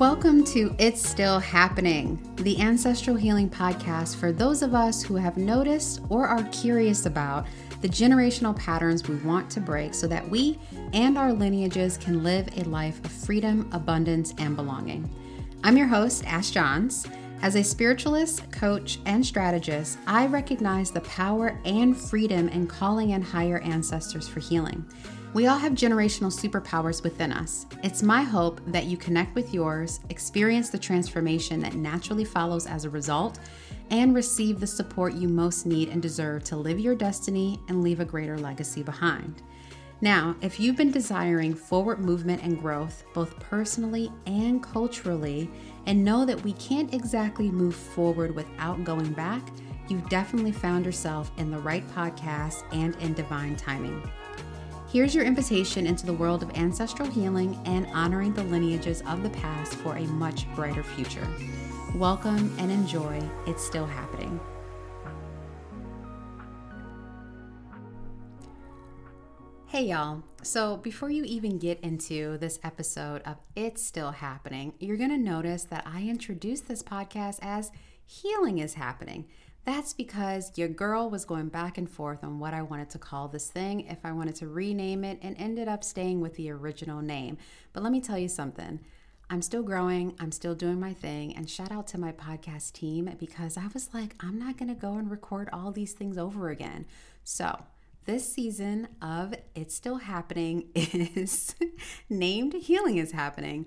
welcome to It's Still Happening, the ancestral healing podcast for those of us who have noticed or are curious about the generational patterns we want to break so that we and our lineages can live a life of freedom, abundance, and belonging. I'm your host, Ash Johns. As a spiritualist, coach, and strategist, I recognize the power and freedom in calling in higher ancestors for healing. We all have generational superpowers within us. It's my hope that you connect with yours, experience the transformation that naturally follows as a result, and receive the support you most need and deserve to live your destiny and leave a greater legacy behind. Now, if you've been desiring forward movement and growth, both personally and culturally, and know that we can't exactly move forward without going back, you've definitely found yourself in the right podcast and in divine timing. Here's your invitation into the world of ancestral healing and honoring the lineages of the past for a much brighter future. Welcome and enjoy. It's still happening. Hey, y'all. So, before you even get into this episode of It's Still Happening, you're going to notice that I introduced this podcast as Healing is Happening. That's because your girl was going back and forth on what I wanted to call this thing, if I wanted to rename it, and ended up staying with the original name. But let me tell you something. I'm still growing, I'm still doing my thing, and shout out to my podcast team because I was like, I'm not gonna go and record all these things over again. So, this season of It's Still Happening is named Healing is Happening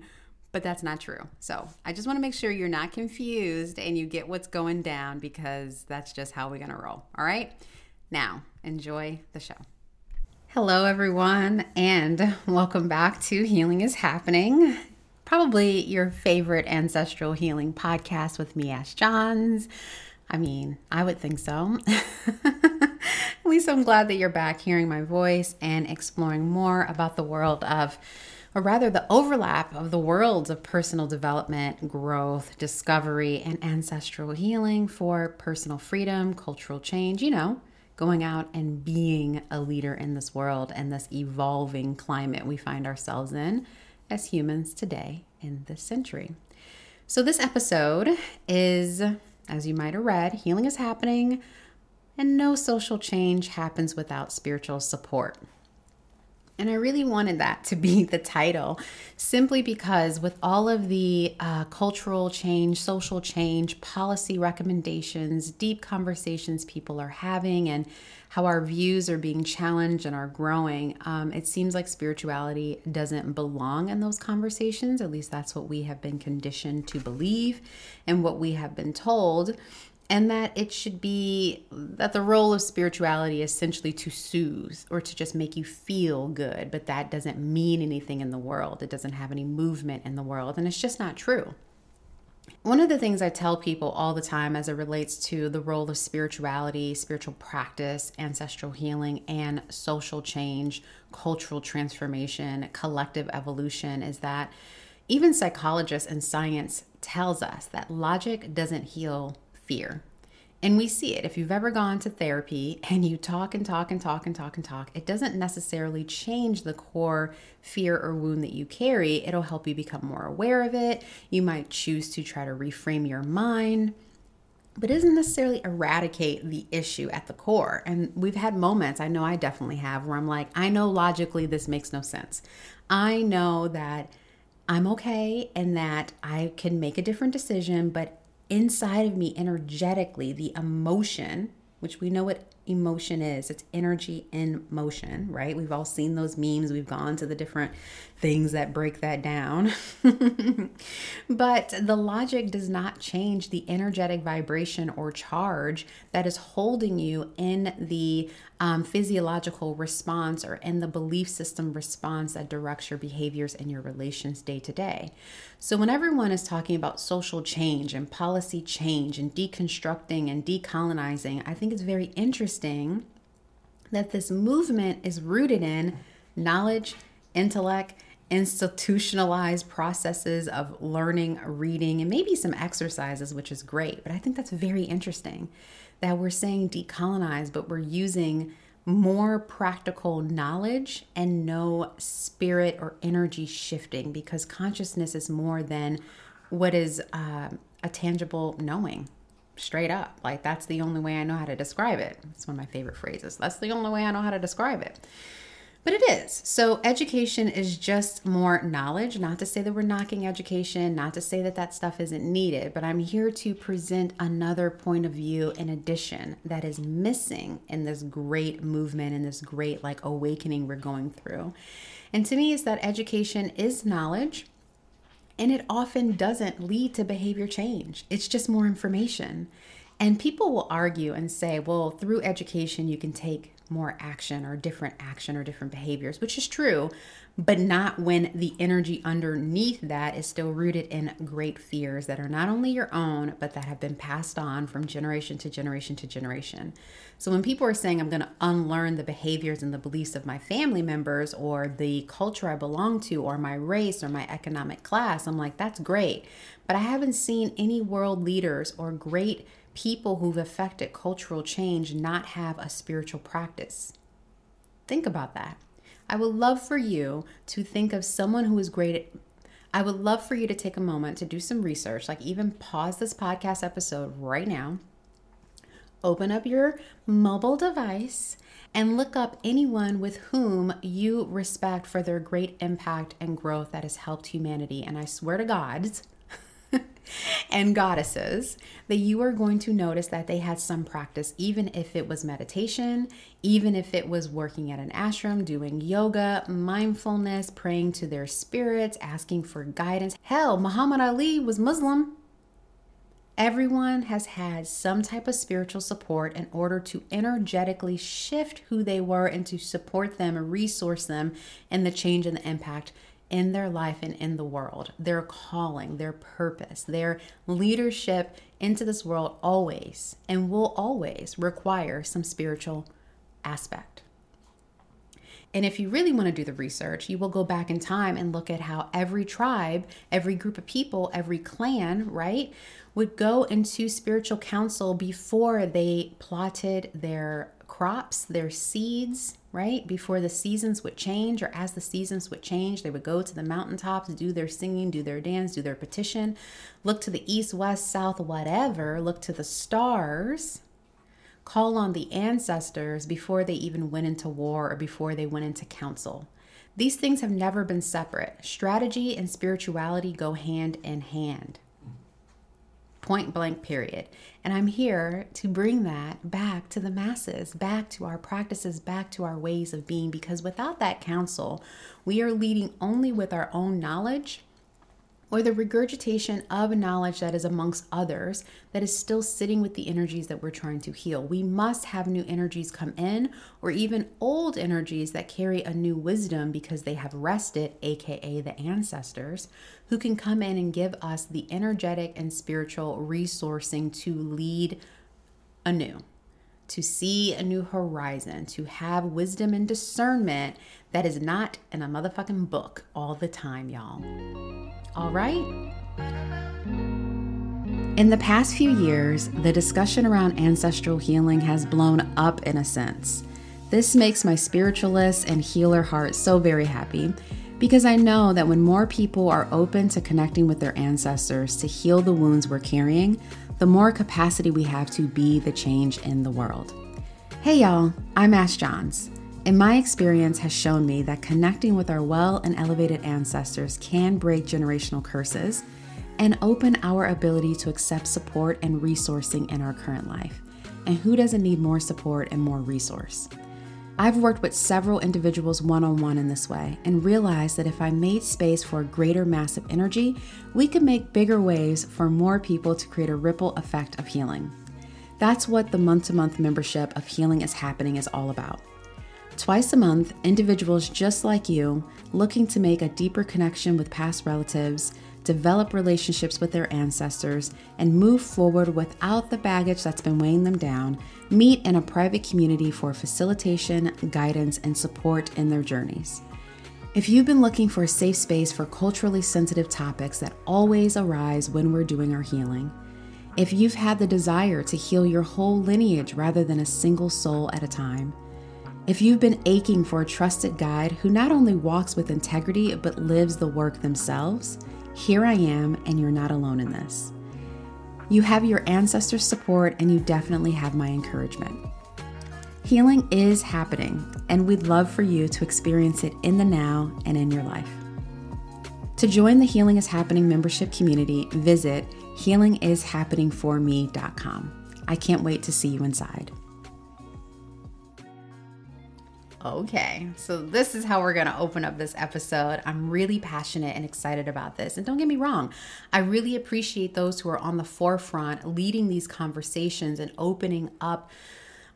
but that's not true. So I just want to make sure you're not confused and you get what's going down because that's just how we're going to roll. All right. Now, enjoy the show. Hello, everyone, and welcome back to Healing is Happening. Probably your favorite ancestral healing podcast with me, Ash Johns. I mean, I would think so. At least I'm glad that you're back hearing my voice and exploring more about the world of or rather the overlap of the worlds of personal development, growth, discovery, and ancestral healing for personal freedom, cultural change, you know, going out and being a leader in this world and this evolving climate we find ourselves in as humans today in this century. So, this episode is, as you might have read, healing is happening, and no social change happens without spiritual support. And I really wanted that to be the title simply because, with all of the uh, cultural change, social change, policy recommendations, deep conversations people are having, and how our views are being challenged and are growing, um, it seems like spirituality doesn't belong in those conversations. At least that's what we have been conditioned to believe and what we have been told and that it should be that the role of spirituality is essentially to soothe or to just make you feel good, but that doesn't mean anything in the world. It doesn't have any movement in the world, and it's just not true. One of the things I tell people all the time as it relates to the role of spirituality, spiritual practice, ancestral healing, and social change, cultural transformation, collective evolution is that even psychologists and science tells us that logic doesn't heal fear. And we see it. If you've ever gone to therapy and you talk and talk and talk and talk and talk, it doesn't necessarily change the core fear or wound that you carry. It'll help you become more aware of it. You might choose to try to reframe your mind, but it doesn't necessarily eradicate the issue at the core. And we've had moments, I know I definitely have, where I'm like, I know logically this makes no sense. I know that I'm okay and that I can make a different decision, but inside of me energetically the emotion which we know what emotion is. It's energy in motion right? We've all seen those memes. We've gone to the different things that break that down. But the logic does not change the energetic vibration or charge that is holding you in the um, physiological response or in the belief system response that directs your behaviors and your relations day to day. So when everyone is talking about social change and policy change and deconstructing and decolonizing i think it's very interesting that this movement is rooted in knowledge, intellect, institutionalized processes of learning, reading, and maybe some exercises, which is great. But I think that's very interesting that we're saying decolonize, but we're using more practical knowledge and no spirit or energy shifting because consciousness is more than what is uh, a tangible knowing straight up. Like that's the only way I know how to describe it. It's one of my favorite phrases. That's the only way I know how to describe it. But it is. So, education is just more knowledge. Not to say that we're knocking education, not to say that that stuff isn't needed, but I'm here to present another point of view in addition that is missing in this great movement and this great like awakening we're going through. And to me, is that education is knowledge and it often doesn't lead to behavior change, it's just more information. And people will argue and say, well, through education, you can take more action or different action or different behaviors, which is true, but not when the energy underneath that is still rooted in great fears that are not only your own, but that have been passed on from generation to generation to generation. So when people are saying, I'm going to unlearn the behaviors and the beliefs of my family members or the culture I belong to or my race or my economic class, I'm like, that's great. But I haven't seen any world leaders or great people who've affected cultural change not have a spiritual practice. Think about that. I would love for you to think of someone who is great at I would love for you to take a moment to do some research, like even pause this podcast episode right now. Open up your mobile device and look up anyone with whom you respect for their great impact and growth that has helped humanity. And I swear to God, and goddesses that you are going to notice that they had some practice, even if it was meditation, even if it was working at an ashram, doing yoga, mindfulness, praying to their spirits, asking for guidance. Hell, Muhammad Ali was Muslim. Everyone has had some type of spiritual support in order to energetically shift who they were and to support them and resource them in the change and the impact in their life and in the world, their calling, their purpose, their leadership into this world always and will always require some spiritual aspect. And if you really want to do the research, you will go back in time and look at how every tribe, every group of people, every clan, right, would go into spiritual council before they plotted their crops, their seeds, right? Before the seasons would change, or as the seasons would change, they would go to the mountaintops, do their singing, do their dance, do their petition, look to the east, west, south, whatever, look to the stars, call on the ancestors before they even went into war or before they went into council. These things have never been separate. Strategy and spirituality go hand in hand point blank, period. And I'm here to bring that back to the masses, back to our practices, back to our ways of being, because without that counsel, we are leading only with our own knowledge or the regurgitation of knowledge that is amongst others that is still sitting with the energies that we're trying to heal. We must have new energies come in, or even old energies that carry a new wisdom because they have rested, aka the ancestors, who can come in and give us the energetic and spiritual resourcing to lead anew to see a new horizon, to have wisdom and discernment that is not in a motherfucking book all the time, y'all. All right? In the past few years, the discussion around ancestral healing has blown up in a sense. This makes my spiritualist and healer heart so very happy because I know that when more people are open to connecting with their ancestors to heal the wounds we're carrying, the more capacity we have to be the change in the world. Hey y'all, I'm Ash Johns and my experience has shown me that connecting with our well and elevated ancestors can break generational curses and open our ability to accept support and resourcing in our current life. And who doesn't need more support and more resource? I've worked with several individuals one on one in this way and realized that if I made space for a greater mass of energy, we could make bigger waves for more people to create a ripple effect of healing. That's what the month to month membership of Healing is Happening is all about. Twice a month, individuals just like you, looking to make a deeper connection with past relatives, develop relationships with their ancestors, and move forward without the baggage that's been weighing them down, meet in a private community for facilitation, guidance, and support in their journeys. If you've been looking for a safe space for culturally sensitive topics that always arise when we're doing our healing, if you've had the desire to heal your whole lineage rather than a single soul at a time, if you've been aching for a trusted guide who not only walks with integrity but lives the work themselves, here I am, and you're not alone in this. You have your ancestors' support, and you definitely have my encouragement. Healing is happening, and we'd love for you to experience it in the now and in your life. To join the Healing is Happening membership community, visit healingishappeningforme.com. I can't wait to see you inside. Okay, so this is how we're going to open up this episode. I'm really passionate and excited about this. And don't get me wrong, I really appreciate those who are on the forefront leading these conversations and opening up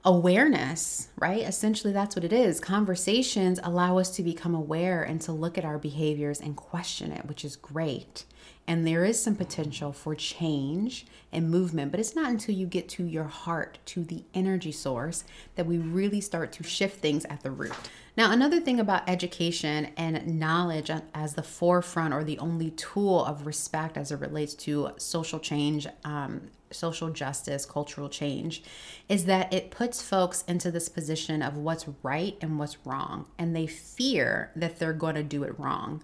awareness, right? Essentially, that's what it is. Conversations allow us to become aware and to look at our behaviors and question it, which is great. And there is some potential for change and movement, but it's not until you get to your heart, to the energy source, that we really start to shift things at the root. Now, another thing about education and knowledge as the forefront or the only tool of respect as it relates to social change, um, social justice, cultural change, is that it puts folks into this position of what's right and what's wrong. And they fear that they're going to do it wrong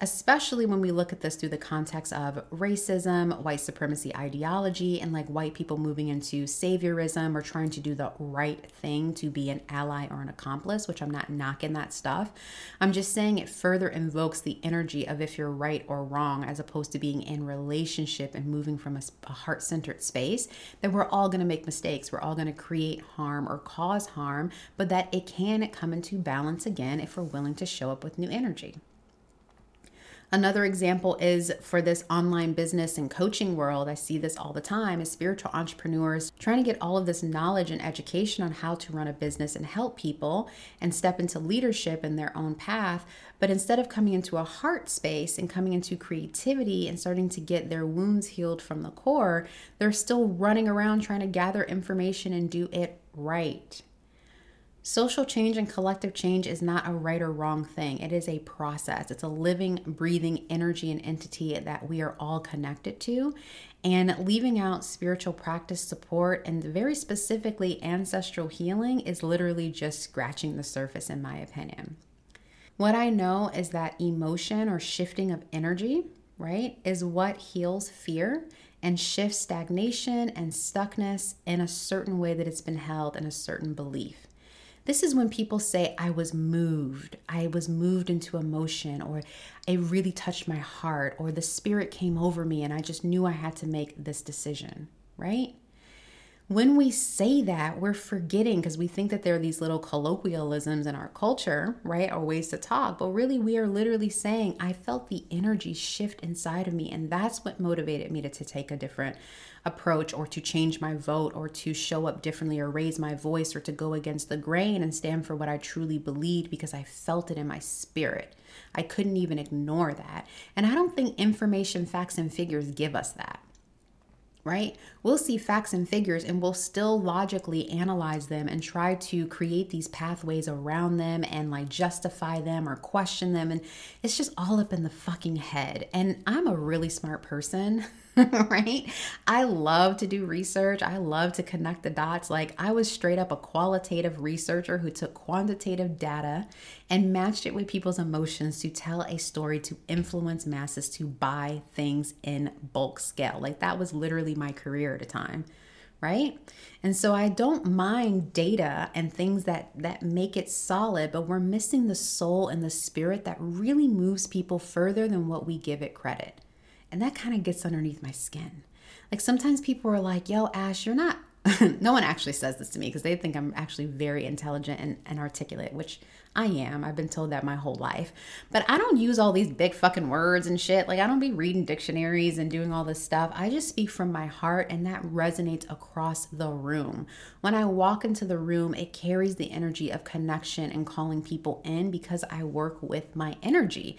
especially when we look at this through the context of racism, white supremacy ideology, and like white people moving into saviorism or trying to do the right thing to be an ally or an accomplice, which I'm not knocking that stuff. I'm just saying it further invokes the energy of if you're right or wrong, as opposed to being in relationship and moving from a, a heart centered space, that we're all going to make mistakes. We're all going to create harm or cause harm, but that it can come into balance again if we're willing to show up with new energy. Another example is for this online business and coaching world. I see this all the time as spiritual entrepreneurs trying to get all of this knowledge and education on how to run a business and help people and step into leadership in their own path. But instead of coming into a heart space and coming into creativity and starting to get their wounds healed from the core, they're still running around trying to gather information and do it right. Social change and collective change is not a right or wrong thing. It is a process. It's a living, breathing energy and entity that we are all connected to. And leaving out spiritual practice support and very specifically ancestral healing is literally just scratching the surface, in my opinion. What I know is that emotion or shifting of energy, right, is what heals fear and shifts stagnation and stuckness in a certain way that it's been held in a certain belief. This is when people say, I was moved, I was moved into emotion, or it really touched my heart, or the spirit came over me and I just knew I had to make this decision, right? When we say that, we're forgetting because we think that there are these little colloquialisms in our culture, right? Or ways to talk. But really, we are literally saying, I felt the energy shift inside of me. And that's what motivated me to, to take a different approach or to change my vote or to show up differently or raise my voice or to go against the grain and stand for what I truly believed because I felt it in my spirit. I couldn't even ignore that. And I don't think information, facts, and figures give us that right? We'll see facts and figures and we'll still logically analyze them and try to create these pathways around them and like justify them or question them. And it's just all up in the fucking head. And I'm a really smart person. right? I love to do research. I love to connect the dots. Like, I was straight up a qualitative researcher who took quantitative data and matched it with people's emotions to tell a story to influence masses to buy things in bulk scale. Like, that was literally my career at a time right and so i don't mind data and things that that make it solid but we're missing the soul and the spirit that really moves people further than what we give it credit and that kind of gets underneath my skin. Like sometimes people are like, yo, Ash, you're not. no one actually says this to me because they think I'm actually very intelligent and, and articulate, which I am. I've been told that my whole life. But I don't use all these big fucking words and shit. Like, I don't be reading dictionaries and doing all this stuff. I just speak from my heart, and that resonates across the room. When I walk into the room, it carries the energy of connection and calling people in because I work with my energy.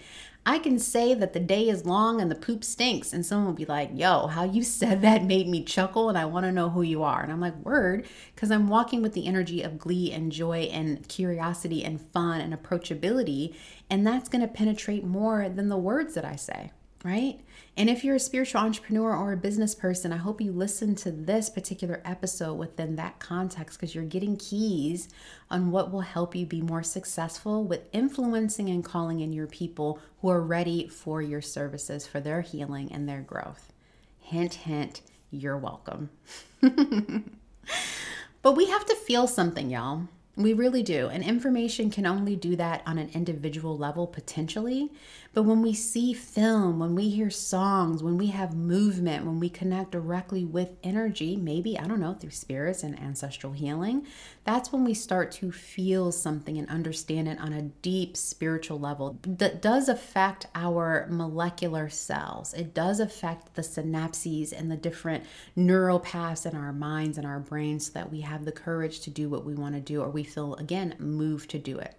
I can say that the day is long and the poop stinks, and someone will be like, Yo, how you said that made me chuckle, and I want to know who you are. And I'm like, Word, because I'm walking with the energy of glee and joy and curiosity and fun and approachability, and that's going to penetrate more than the words that I say right? And if you're a spiritual entrepreneur or a business person, I hope you listen to this particular episode within that context because you're getting keys on what will help you be more successful with influencing and calling in your people who are ready for your services, for their healing and their growth. Hint, hint, you're welcome. but we have to feel something, y'all. We really do. And information can only do that on an individual level potentially. But when we see film, when we hear songs, when we have movement, when we connect directly with energy, maybe, I don't know, through spirits and ancestral healing, that's when we start to feel something and understand it on a deep spiritual level that does affect our molecular cells. It does affect the synapses and the different neural paths in our minds and our brains so that we have the courage to do what we want to do or we feel, again, moved to do it.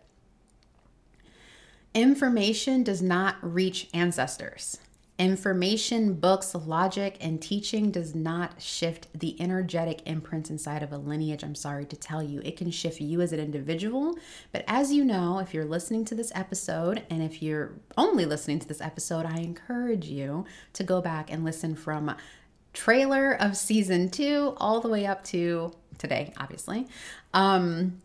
Information does not reach ancestors. Information, books, logic, and teaching does not shift the energetic imprint inside of a lineage. I'm sorry to tell you, it can shift you as an individual. But as you know, if you're listening to this episode, and if you're only listening to this episode, I encourage you to go back and listen from trailer of season two all the way up to today, obviously. Um,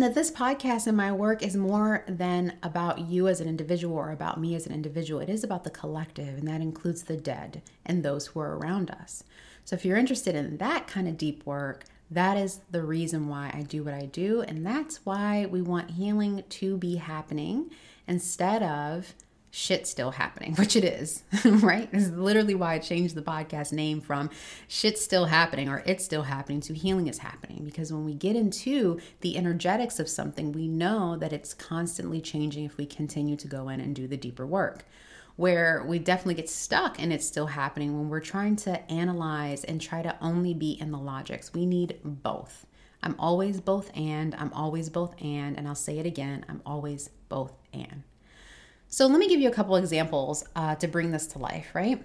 that this podcast and my work is more than about you as an individual or about me as an individual. It is about the collective, and that includes the dead and those who are around us. So, if you're interested in that kind of deep work, that is the reason why I do what I do. And that's why we want healing to be happening instead of shit still happening, which it is, right? This is literally why I changed the podcast name from shit still happening or it's still happening to healing is happening. Because when we get into the energetics of something, we know that it's constantly changing if we continue to go in and do the deeper work. Where we definitely get stuck and it's still happening when we're trying to analyze and try to only be in the logics. We need both. I'm always both and, I'm always both and, and I'll say it again I'm always both and. So let me give you a couple examples uh, to bring this to life, right?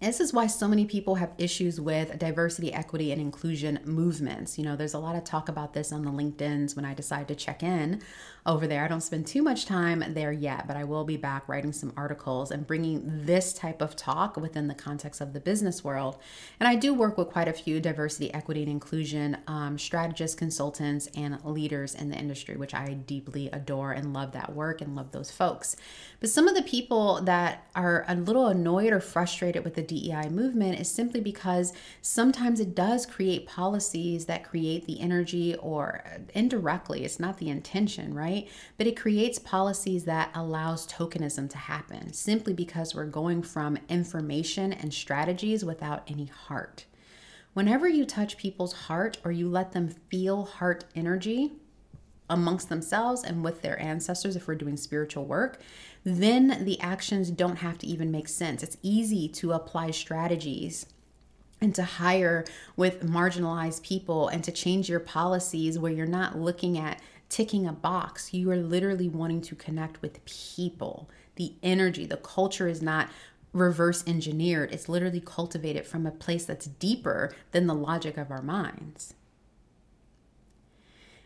This is why so many people have issues with diversity, equity, and inclusion movements. You know, there's a lot of talk about this on the LinkedIn's when I decide to check in over there. I don't spend too much time there yet, but I will be back writing some articles and bringing this type of talk within the context of the business world. And I do work with quite a few diversity, equity, and inclusion um, strategists, consultants, and leaders in the industry, which I deeply adore and love that work and love those folks. But some of the people that are a little annoyed or frustrated with the DEI movement is simply because sometimes it does create policies that create the energy or indirectly, it's not the intention, right? Right? But it creates policies that allows tokenism to happen simply because we're going from information and strategies without any heart. Whenever you touch people's heart or you let them feel heart energy, amongst themselves and with their ancestors if we're doing spiritual work, then the actions don't have to even make sense. It's easy to apply strategies and to hire with marginalized people and to change your policies where you're not looking at ticking a box. You are literally wanting to connect with people. The energy, the culture is not reverse engineered, it's literally cultivated from a place that's deeper than the logic of our minds.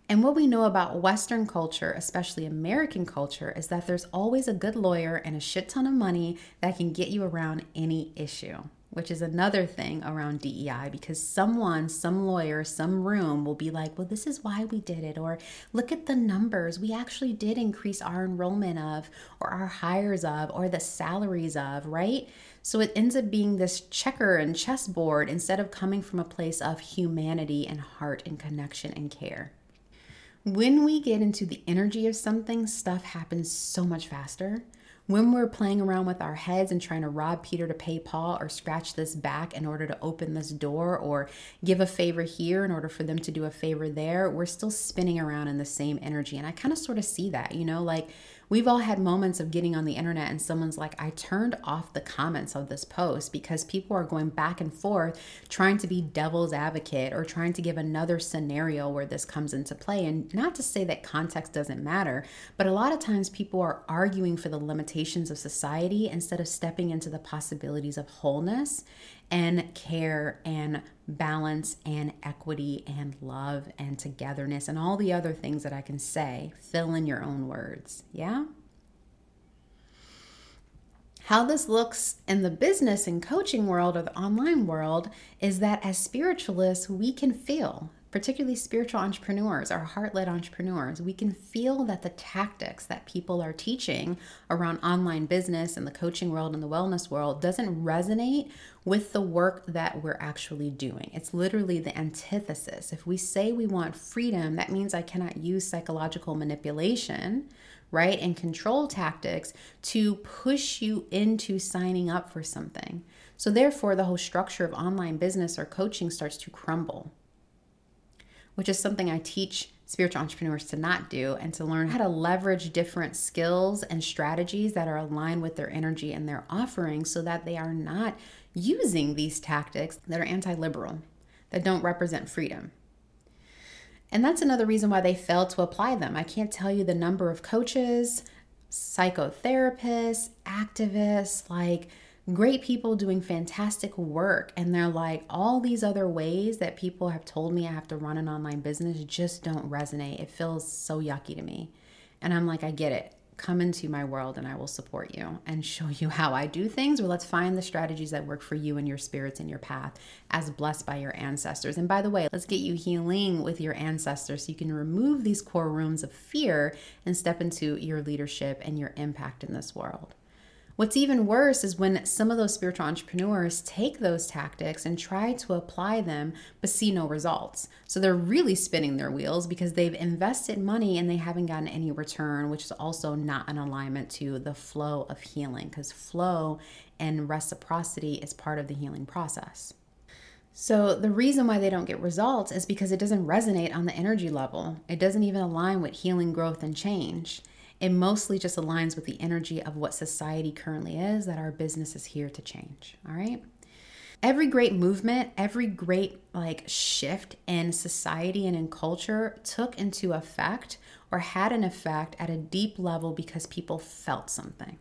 And what we know about Western culture, especially American culture, is that there's always a good lawyer and a shit ton of money that can get you around any issue which is another thing around DEI because someone, some lawyer, some room will be like, well, this is why we did it. Or look at the numbers. We actually did increase our enrollment of, or our hires of, or the salaries of, right? So it ends up being this checker and chessboard instead of coming from a place of humanity and heart and connection and care. When we get into the energy of something, stuff happens so much faster when we're playing around with our heads and trying to rob Peter to pay Paul or scratch this back in order to open this door or give a favor here in order for them to do a favor there, we're still spinning around in the same energy. And I kind of sort of see that, you know, like We've all had moments of getting on the internet and someone's like, I turned off the comments of this post because people are going back and forth trying to be devil's advocate or trying to give another scenario where this comes into play. And not to say that context doesn't matter, but a lot of times people are arguing for the limitations of society instead of stepping into the possibilities of wholeness and care and balance and equity and love and togetherness and all the other things that I can say. Fill in your own words. Yeah? How this looks in the business and coaching world or the online world is that as spiritualists, we can feel particularly spiritual entrepreneurs or heart led entrepreneurs, we can feel that the tactics that people are teaching around online business and the coaching world and the wellness world doesn't resonate with the work that we're actually doing. It's literally the antithesis. If we say we want freedom, that means I cannot use psychological manipulation. Right, and control tactics to push you into signing up for something. So, therefore, the whole structure of online business or coaching starts to crumble which is something I teach spiritual entrepreneurs to not do and to learn how to leverage different skills and strategies that are aligned with their energy and their offering so that they are not using these tactics that are anti liberal, that don't represent freedom. And that's another reason why they fail to apply them. I can't tell you the number of coaches, psychotherapists, activists, like great people doing fantastic work and they're like all these other ways that people have told me I have to run an online business just don't resonate. It feels so yucky to me. And I'm like I get it. Come into my world and I will support you and show you how I do things. Or let's find the strategies that work for you and your spirits and your path as blessed by your ancestors. And by the way, let's get you healing with your ancestors so you can remove these core rooms of fear and step into your leadership and your impact in this world. What's even worse is when some of those spiritual entrepreneurs take those tactics and try to apply them but see no results. So they're really spinning their wheels because they've invested money and they haven't gotten any return, which is also not an alignment to the flow of healing because flow and reciprocity is part of the healing process. So, the reason why they don't get results is because it doesn't resonate on the energy level. It doesn't even align with healing, growth, and change. It mostly just aligns with the energy of what society currently is, that our business is here to change. All right. Every great movement, every great like shift in society and in culture took into effect or had an effect at a deep level because people felt something.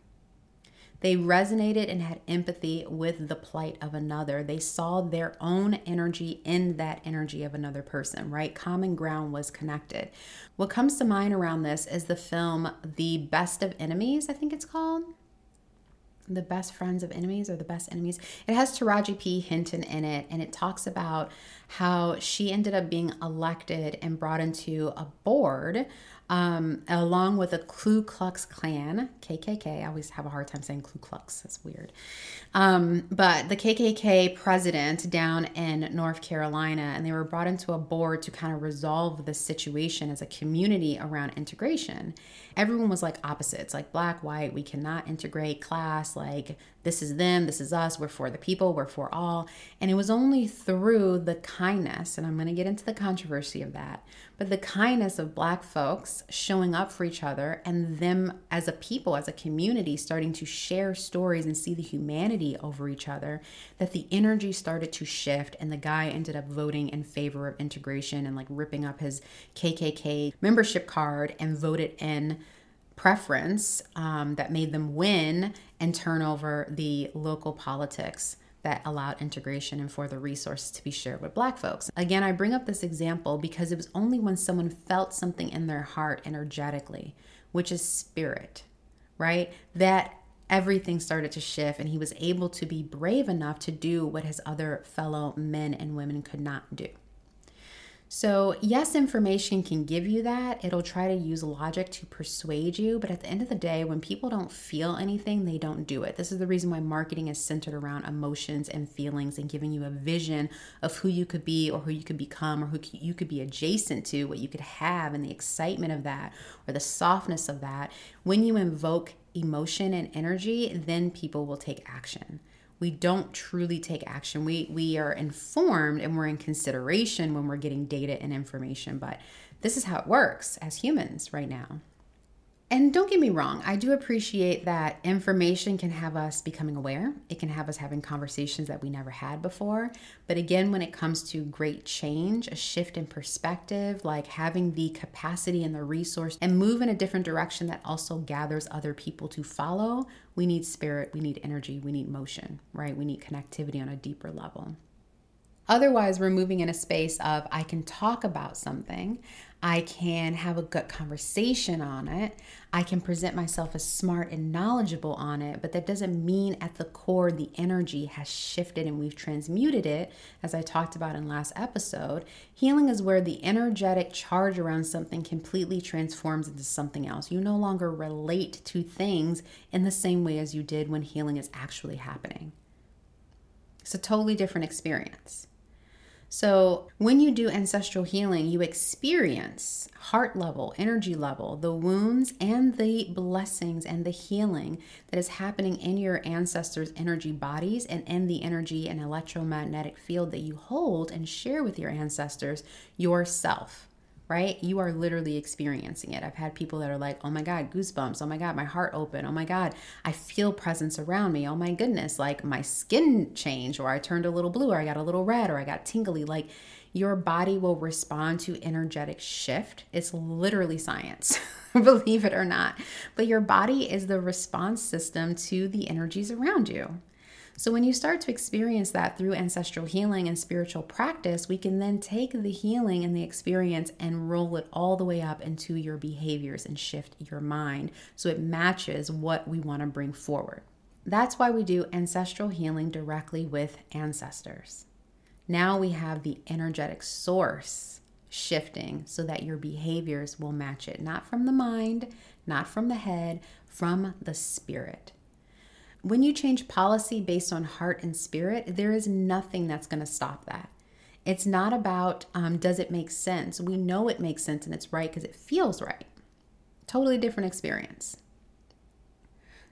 They resonated and had empathy with the plight of another. They saw their own energy in that energy of another person, right? Common ground was connected. What comes to mind around this is the film The Best of Enemies, I think it's called the best friends of enemies or the best enemies. It has Taraji P. Henson in it, and it talks about how she ended up being elected and brought into a board um, along with the Ku Klux Klan, KKK. I always have a hard time saying Ku Klux, that's weird. Um, but the KKK president down in North Carolina, and they were brought into a board to kind of resolve the situation as a community around integration. Everyone was like opposites, like black, white, we cannot integrate class, like this is them, this is us, we're for the people, we're for all. And it was only through the kindness, and I'm going to get into the controversy of that, but the kindness of black folks showing up for each other and them as a people, as a community, starting to share stories and see the humanity over each other, that the energy started to shift. And the guy ended up voting in favor of integration and like ripping up his KKK membership card and voted in preference um, that made them win and turn over the local politics that allowed integration and for the resources to be shared with black folks. Again, I bring up this example because it was only when someone felt something in their heart energetically, which is spirit, right? That everything started to shift and he was able to be brave enough to do what his other fellow men and women could not do. So, yes, information can give you that. It'll try to use logic to persuade you. But at the end of the day, when people don't feel anything, they don't do it. This is the reason why marketing is centered around emotions and feelings and giving you a vision of who you could be or who you could become or who you could be adjacent to, what you could have, and the excitement of that or the softness of that. When you invoke emotion and energy, then people will take action we don't truly take action. We we are informed and we're in consideration when we're getting data and information, but this is how it works as humans right now. And don't get me wrong, I do appreciate that information can have us becoming aware. It can have us having conversations that we never had before. But again, when it comes to great change, a shift in perspective, like having the capacity and the resource and move in a different direction that also gathers other people to follow, we need spirit, we need energy, we need motion, right? We need connectivity on a deeper level. Otherwise, we're moving in a space of I can talk about something, I can have a good conversation on it. I can present myself as smart and knowledgeable on it, but that doesn't mean at the core the energy has shifted and we've transmuted it, as I talked about in last episode. Healing is where the energetic charge around something completely transforms into something else. You no longer relate to things in the same way as you did when healing is actually happening. It's a totally different experience. So, when you do ancestral healing, you experience heart level, energy level, the wounds and the blessings and the healing that is happening in your ancestors' energy bodies and in the energy and electromagnetic field that you hold and share with your ancestors yourself right? You are literally experiencing it. I've had people that are like, oh my God, goosebumps. Oh my God, my heart open. Oh my God, I feel presence around me. Oh my goodness, like my skin changed, or I turned a little blue, or I got a little red, or I got tingly. Like your body will respond to energetic shift. It's literally science, believe it or not. But your body is the response system to the energies around you. So, when you start to experience that through ancestral healing and spiritual practice, we can then take the healing and the experience and roll it all the way up into your behaviors and shift your mind so it matches what we want to bring forward. That's why we do ancestral healing directly with ancestors. Now we have the energetic source shifting so that your behaviors will match it, not from the mind, not from the head, from the spirit. When you change policy based on heart and spirit, there is nothing that's going to stop that. It's not about um, does it make sense? We know it makes sense and it's right because it feels right. Totally different experience.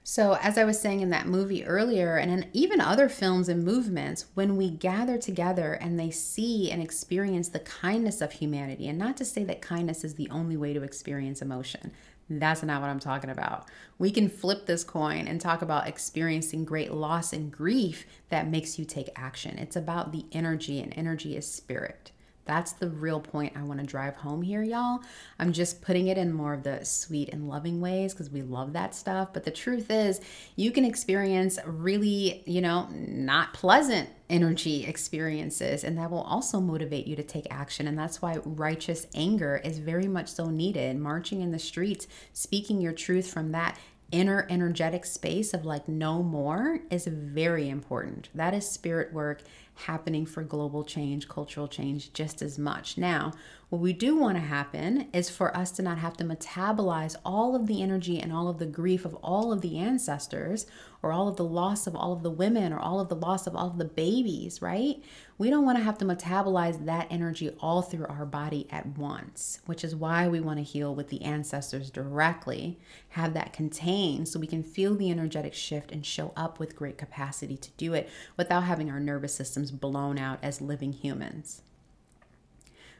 So, as I was saying in that movie earlier, and in even other films and movements, when we gather together and they see and experience the kindness of humanity, and not to say that kindness is the only way to experience emotion, that's not what I'm talking about. We can flip this coin and talk about experiencing great loss and grief that makes you take action. It's about the energy, and energy is spirit. That's the real point I want to drive home here, y'all. I'm just putting it in more of the sweet and loving ways because we love that stuff. But the truth is, you can experience really, you know, not pleasant energy experiences, and that will also motivate you to take action. And that's why righteous anger is very much so needed. Marching in the streets, speaking your truth from that inner energetic space of like no more is very important. That is spirit work happening for global change, cultural change just as much. Now, what we do want to happen is for us to not have to metabolize all of the energy and all of the grief of all of the ancestors, or all of the loss of all of the women, or all of the loss of all of the babies, right? We don't want to have to metabolize that energy all through our body at once, which is why we want to heal with the ancestors directly, have that contained so we can feel the energetic shift and show up with great capacity to do it without having our nervous blown out as living humans.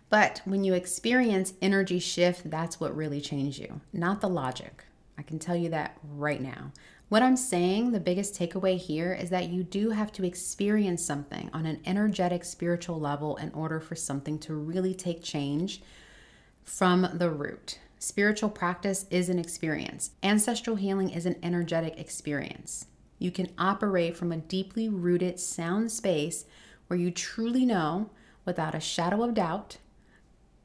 But when you experience energy shift, that's what really changed you, not the logic. I can tell you that right now. What I'm saying, the biggest takeaway here is that you do have to experience something on an energetic, spiritual level in order for something to really take change from the root. Spiritual practice is an experience, ancestral healing is an energetic experience. You can operate from a deeply rooted, sound space where you truly know without a shadow of doubt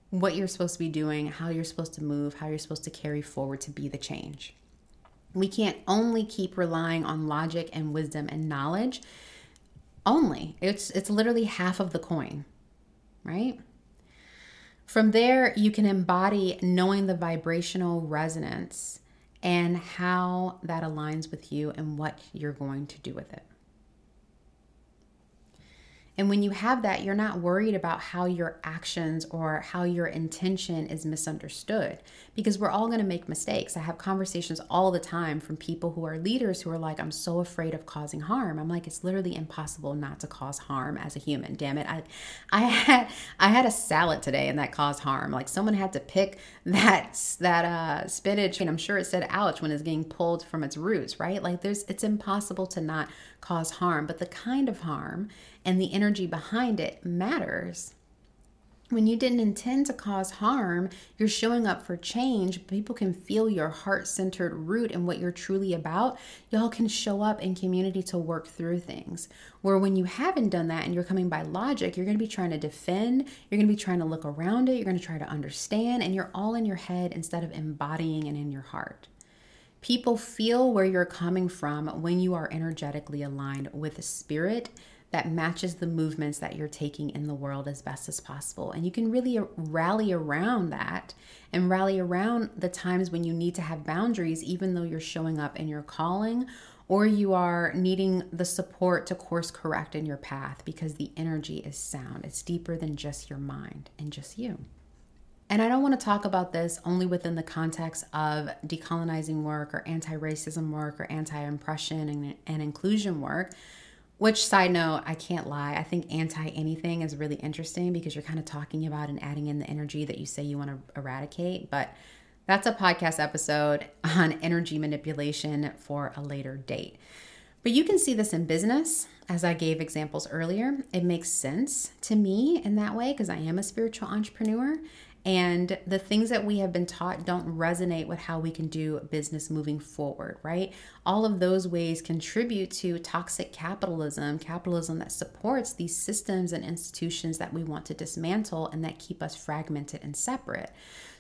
what you're supposed to be doing, how you're supposed to move, how you're supposed to carry forward to be the change. We can't only keep relying on logic and wisdom and knowledge only. It's it's literally half of the coin, right? From there, you can embody knowing the vibrational resonance and how that aligns with you and what you're going to do with it. And when you have that, you're not worried about how your actions or how your intention is misunderstood because we're all going to make mistakes. I have conversations all the time from people who are leaders who are like, I'm so afraid of causing harm. I'm like, it's literally impossible not to cause harm as a human. Damn it. I, I had, I had a salad today and that caused harm. Like someone had to pick that, that, uh, spinach and I'm sure it said ouch when it's getting pulled from its roots, right? Like there's, it's impossible to not cause harm, but the kind of harm and the energy behind it matters. when you didn't intend to cause harm, you're showing up for change. People can feel your heart centered root and what you're truly about. Y'all can show up in community to work through things. Where when you haven't done that and you're coming by logic, you're going to be trying to defend, you're going to be trying to look around it, you're going to try to understand, and you're all in your head instead of embodying and in your heart. People feel where you're coming from when you are energetically aligned with a spirit that matches the movements that you're taking in the world as best as possible. And you can really rally around that and rally around the times when you need to have boundaries, even though you're showing up in your calling or you are needing the support to course correct in your path because the energy is sound. It's deeper than just your mind and just you. And I don't want to talk about this only within the context of decolonizing work or anti racism work or anti oppression and, and inclusion work which side note, I can't lie. I think anti anything is really interesting because you're kind of talking about and adding in the energy that you say you want to eradicate. But that's a podcast episode on energy manipulation for a later date. But you can see this in business, as I gave examples earlier. It makes sense to me in that way because I am a spiritual entrepreneur and the things that we have been taught don't resonate with how we can do business moving forward, right? All of those ways contribute to toxic capitalism, capitalism that supports these systems and institutions that we want to dismantle and that keep us fragmented and separate.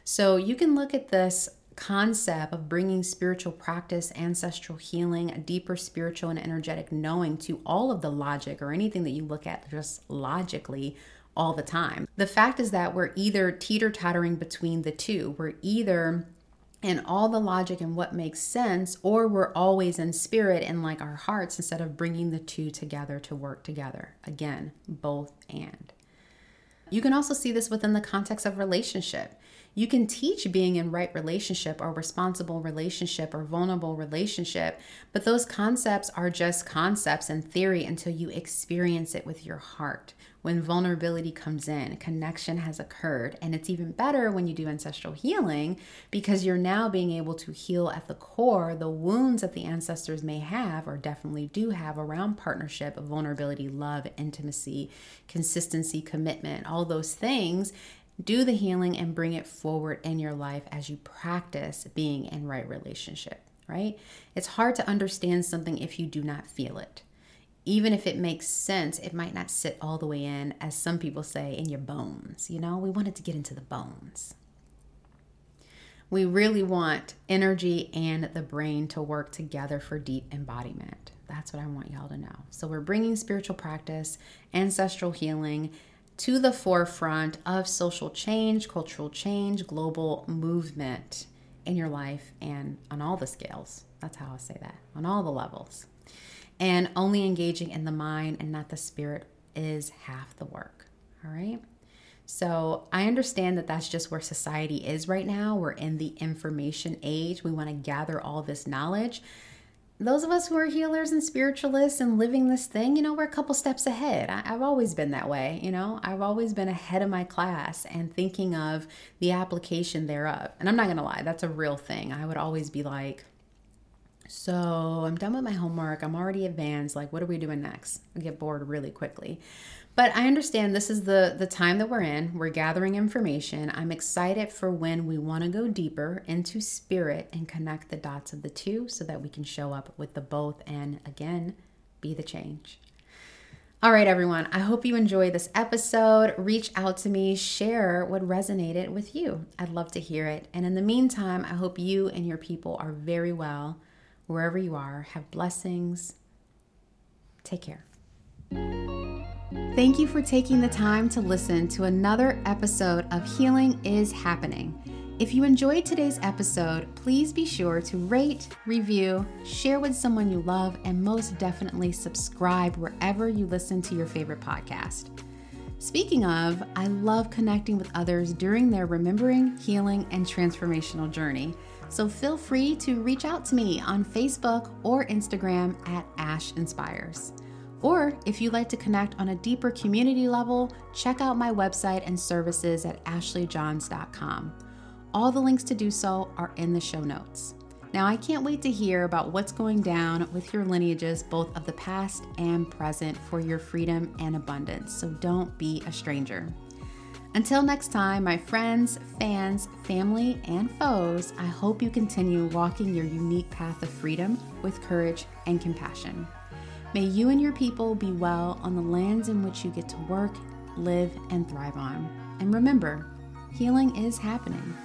So you can look at this concept of bringing spiritual practice, ancestral healing, a deeper spiritual and energetic knowing to all of the logic or anything that you look at just logically all the time. The fact is that we're either teeter tottering between the two. We're either in all the logic and what makes sense, or we're always in spirit and like our hearts instead of bringing the two together to work together. Again, both and. You can also see this within the context of relationship. You can teach being in right relationship or responsible relationship or vulnerable relationship, but those concepts are just concepts in theory until you experience it with your heart. When vulnerability comes in, connection has occurred, and it's even better when you do ancestral healing because you're now being able to heal at the core the wounds that the ancestors may have or definitely do have around partnership, vulnerability, love, intimacy, consistency, commitment, all those things do the healing and bring it forward in your life as you practice being in right relationship, right? It's hard to understand something if you do not feel it. Even if it makes sense, it might not sit all the way in, as some people say, in your bones. You know, we want it to get into the bones. We really want energy and the brain to work together for deep embodiment. That's what I want y'all to know. So, we're bringing spiritual practice, ancestral healing, to the forefront of social change, cultural change, global movement in your life and on all the scales. That's how I say that, on all the levels. And only engaging in the mind and not the spirit is half the work. All right. So I understand that that's just where society is right now. We're in the information age. We want to gather all this knowledge those of us who are healers and spiritualists and living this thing, you know, we're a couple steps ahead. I, have always been that way, you know, I've always been ahead of my class and thinking of the application thereof. And I'm not to lie, that's a real thing. I would always be like, so I'm done with my homework. I'm already advanced. Like, what are we doing next? I get bored really quickly. But I understand this is the the time that we're in. We're gathering information. I'm excited for when we want to go deeper into spirit and connect the dots of the two so that we can show up with the both and again be the change. All right, everyone. I hope you enjoy this episode. Reach out to me, share what resonated with you. I'd love to hear it. And in the meantime, I hope you and your people are very well wherever you are. Have blessings. Take care. Thank you for taking the time to listen to another episode of Healing is Happening. If you enjoyed today's episode, please be sure to rate, review, share with someone you love, and most definitely subscribe wherever you listen to your favorite podcast. Speaking of, I love connecting with others during their remembering, healing, and transformational journey. So feel free to reach out to me on Facebook or Instagram at Ash Inspires. Or if you'd like to connect on a deeper community level, check out my website and services at ashleyjohns.com. All the links to do so are in the show notes. Now, I can't wait to hear about what's going down with your lineages, both of the past and present, for your freedom and abundance. So don't be a stranger. Until next time, my friends, fans, family, and foes, I hope you continue walking your unique path of freedom with courage and compassion. May you and your people be well on the lands in which you get to work, live, and thrive on. And remember, healing is happening.